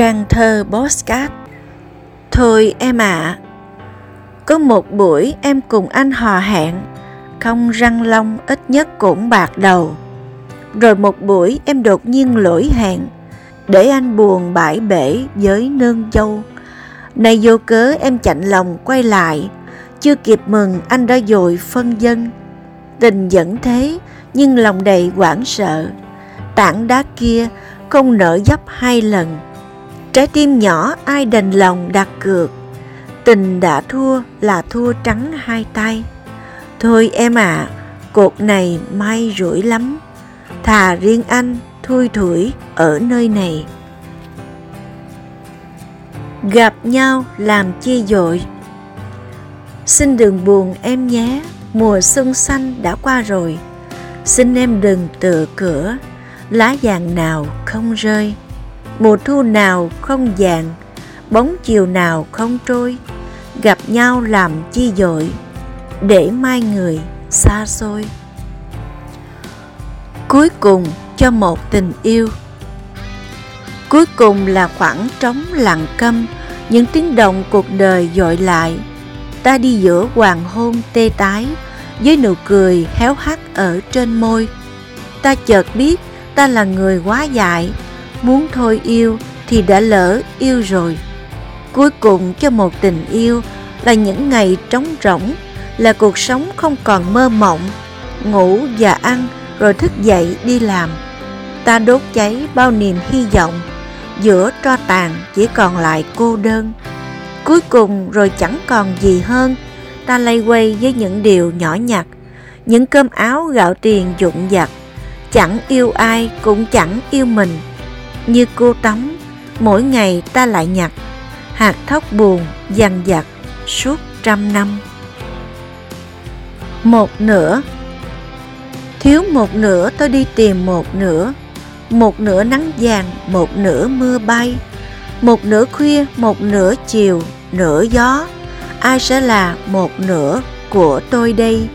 Trang thơ Postcard Thôi em ạ, à, có một buổi em cùng anh hò hẹn, không răng long ít nhất cũng bạc đầu. Rồi một buổi em đột nhiên lỗi hẹn, để anh buồn bãi bể với nương dâu. nay vô cớ em chạnh lòng quay lại, chưa kịp mừng anh đã dội phân dân. Tình vẫn thế, nhưng lòng đầy hoảng sợ. Tảng đá kia không nở dấp hai lần. Trái tim nhỏ ai đành lòng đặt cược. Tình đã thua là thua trắng hai tay. Thôi em ạ, à, cuộc này may rủi lắm. Thà riêng anh thui thủi ở nơi này. Gặp nhau làm chi dội Xin đừng buồn em nhé, mùa xuân xanh đã qua rồi. Xin em đừng tựa cửa, lá vàng nào không rơi. Mùa thu nào không vàng, bóng chiều nào không trôi. Gặp nhau làm chi dội, để mai người xa xôi. Cuối cùng cho một tình yêu Cuối cùng là khoảng trống lặng câm, những tiếng động cuộc đời dội lại ta đi giữa hoàng hôn tê tái với nụ cười héo hắt ở trên môi ta chợt biết ta là người quá dại muốn thôi yêu thì đã lỡ yêu rồi. Cuối cùng cho một tình yêu là những ngày trống rỗng là cuộc sống không còn mơ mộng ngủ và ăn rồi thức dậy đi làm. Ta đốt cháy bao niềm hy vọng giữa tro tàn chỉ còn lại cô đơn. Cuối cùng rồi chẳng còn gì hơn, ta lay quay với những điều nhỏ nhặt, những cơm áo gạo tiền dụng vặt, chẳng yêu ai cũng chẳng yêu mình. Như cô tắm mỗi ngày ta lại nhặt, hạt thóc buồn dằn vặt suốt trăm năm. Một nửa. Thiếu một nửa tôi đi tìm một nửa, một nửa nắng vàng, một nửa mưa bay, một nửa khuya, một nửa chiều, nửa gió, ai sẽ là một nửa của tôi đây?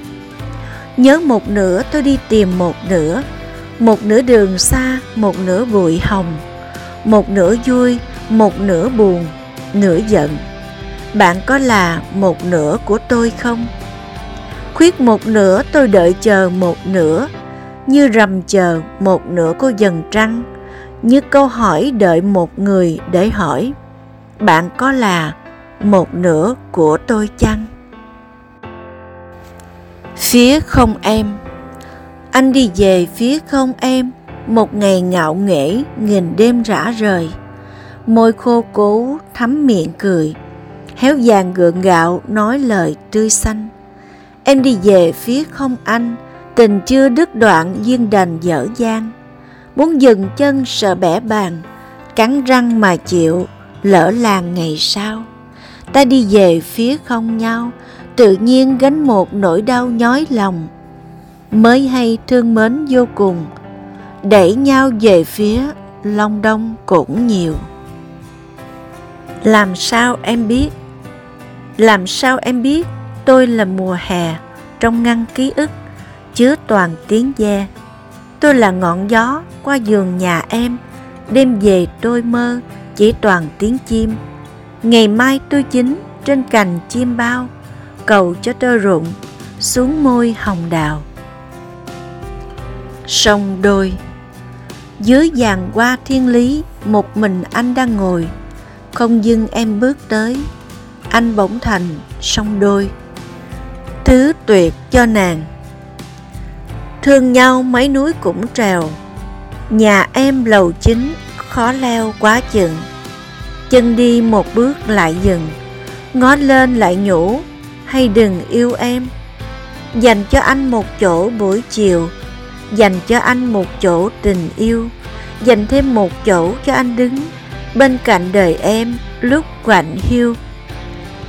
Nhớ một nửa tôi đi tìm một nửa, một nửa đường xa, một nửa bụi hồng, một nửa vui, một nửa buồn, nửa giận. Bạn có là một nửa của tôi không? Khuyết một nửa tôi đợi chờ một nửa, như rầm chờ một nửa cô dần trăng, như câu hỏi đợi một người để hỏi. Bạn có là một nửa của tôi chăng phía không em anh đi về phía không em một ngày ngạo nghễ nghìn đêm rã rời. Môi khô cố thắm miệng cười héo vàng gượng gạo nói lời tươi xanh. Em đi về phía không anh tình chưa đứt đoạn duyên đành dở dang. Muốn dừng chân sợ bẻ bàn cắn răng mà chịu lỡ làng ngày sau. Ta đi về phía không nhau, tự nhiên gánh một nỗi đau nhói lòng. Mới hay thương mến vô cùng, đẩy nhau về phía Long Đông cũng nhiều. Làm sao em biết? Làm sao em biết tôi là mùa hè trong ngăn ký ức chứa toàn tiếng ve. Tôi là ngọn gió qua giường nhà em, đêm về tôi mơ chỉ toàn tiếng chim Ngày mai tôi chín trên cành chim bao, cầu cho tơ rụng xuống môi hồng đào. Sông đôi dưới giàn hoa thiên lý, một mình anh đang ngồi, không dưng em bước tới, anh bỗng thành song đôi. Thứ tuyệt cho nàng. Thương nhau mấy núi cũng trèo, nhà em lầu chính khó leo quá chừng. Chân đi một bước lại dừng ngó lên lại nhủ hay đừng yêu em. Dành cho anh một chỗ buổi chiều dành cho anh một chỗ tình yêu, dành thêm một chỗ cho anh đứng bên cạnh đời em lúc quạnh hiu.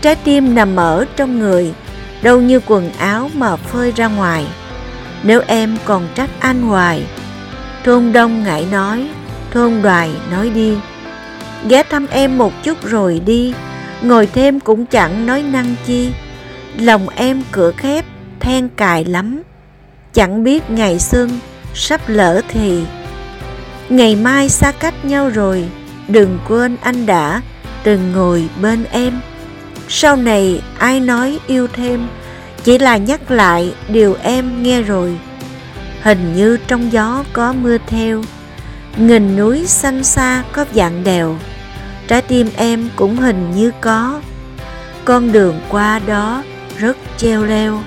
Trái tim nằm ở trong người, đâu như quần áo mà phơi ra ngoài. Nếu em còn trách anh hoài, thôn đông ngại nói, thôn đoài nói đi. Ghé thăm em một chút rồi đi, ngồi thêm cũng chẳng nói năng chi. Lòng em cửa khép, then cài lắm chẳng biết ngày xuân sắp lỡ thì ngày mai xa cách nhau rồi đừng quên anh đã từng ngồi bên em. Sau này ai nói yêu thêm, chỉ là nhắc lại điều em nghe rồi. Hình như trong gió có mưa theo, nghìn núi xanh xa có dạng đèo, trái tim em cũng hình như có. Con đường qua đó rất treo leo.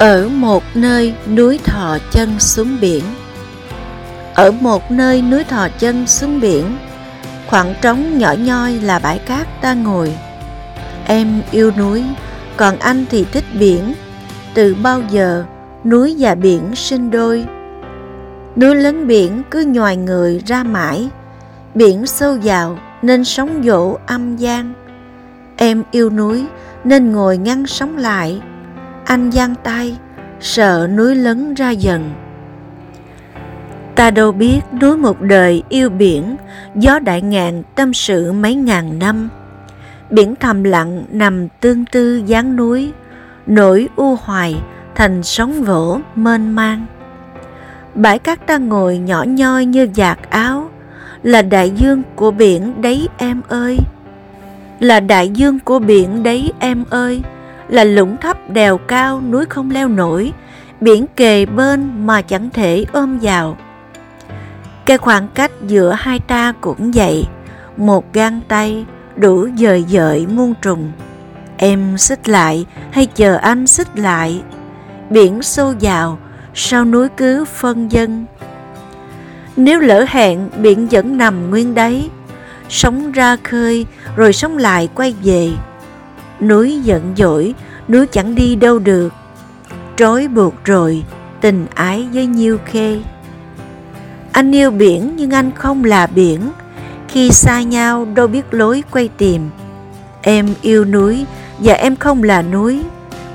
Ở một nơi núi thò chân xuống biển. Ở một nơi núi thò chân xuống biển Khoảng trống nhỏ nhoi là bãi cát ta ngồi. Em yêu núi, còn anh thì thích biển. Từ bao giờ núi và biển sinh đôi? Núi lớn biển cứ nhòi người ra mãi. Biển sâu vào nên sóng dỗ âm gian. Em yêu núi nên ngồi ngăn sóng lại. Anh giang tay, sợ núi lấn ra dần. Ta đâu biết núi một đời yêu biển, Gió đại ngàn tâm sự mấy ngàn năm. Biển thầm lặng nằm tương tư dáng núi Nổi u hoài thành sóng vỗ mênh mang. Bãi cát ta ngồi nhỏ nhoi như giạt áo, Là đại dương của biển đấy em ơi. Là đại dương của biển đấy em ơi. Là lũng thấp đèo cao núi không leo nổi Biển kề bên mà chẳng thể ôm vào cái khoảng cách giữa hai ta cũng vậy, một gang tay đủ dời dợi muôn trùng. Em xích lại hay chờ anh xích lại? Biển xô vào, sao núi cứ phân dân? Nếu lỡ hẹn biển vẫn nằm nguyên đấy, sống ra khơi rồi sống lại quay về. Núi giận dỗi, núi chẳng đi đâu được. Trói buộc rồi, tình ái với nhiêu khê. Anh yêu biển nhưng anh không là biển, khi xa nhau đâu biết lối quay tìm. Em yêu núi và em không là núi,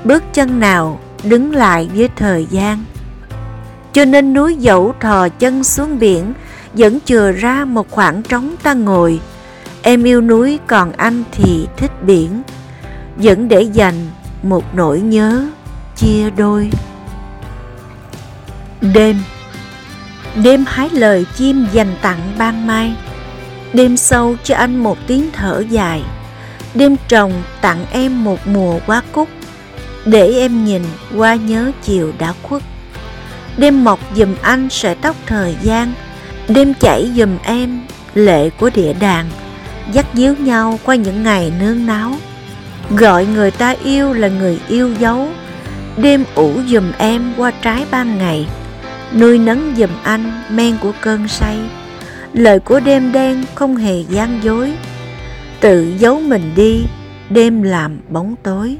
bước chân nào đứng lại với thời gian. Cho nên núi dẫu thò chân xuống biển, vẫn chừa ra một khoảng trống ta ngồi. Em yêu núi còn anh thì thích biển, vẫn để dành một nỗi nhớ chia đôi. Đêm Đêm hái lời chim dành tặng ban mai, Đêm sâu cho anh một tiếng thở dài, Đêm trồng tặng em một mùa hoa cúc, Để em nhìn qua nhớ chiều đã khuất Đêm mọc dùm anh sợi tóc thời gian, Đêm chảy dùm em lệ của địa đàng, Dắt díu nhau qua những ngày nương náo Gọi người ta yêu là người yêu dấu. Đêm ủ dùm em qua trái ban ngày. Nuôi nấng giùm anh, men của cơn say. Lời của đêm đen không hề gian dối. Tự giấu mình đi, đêm làm bóng tối.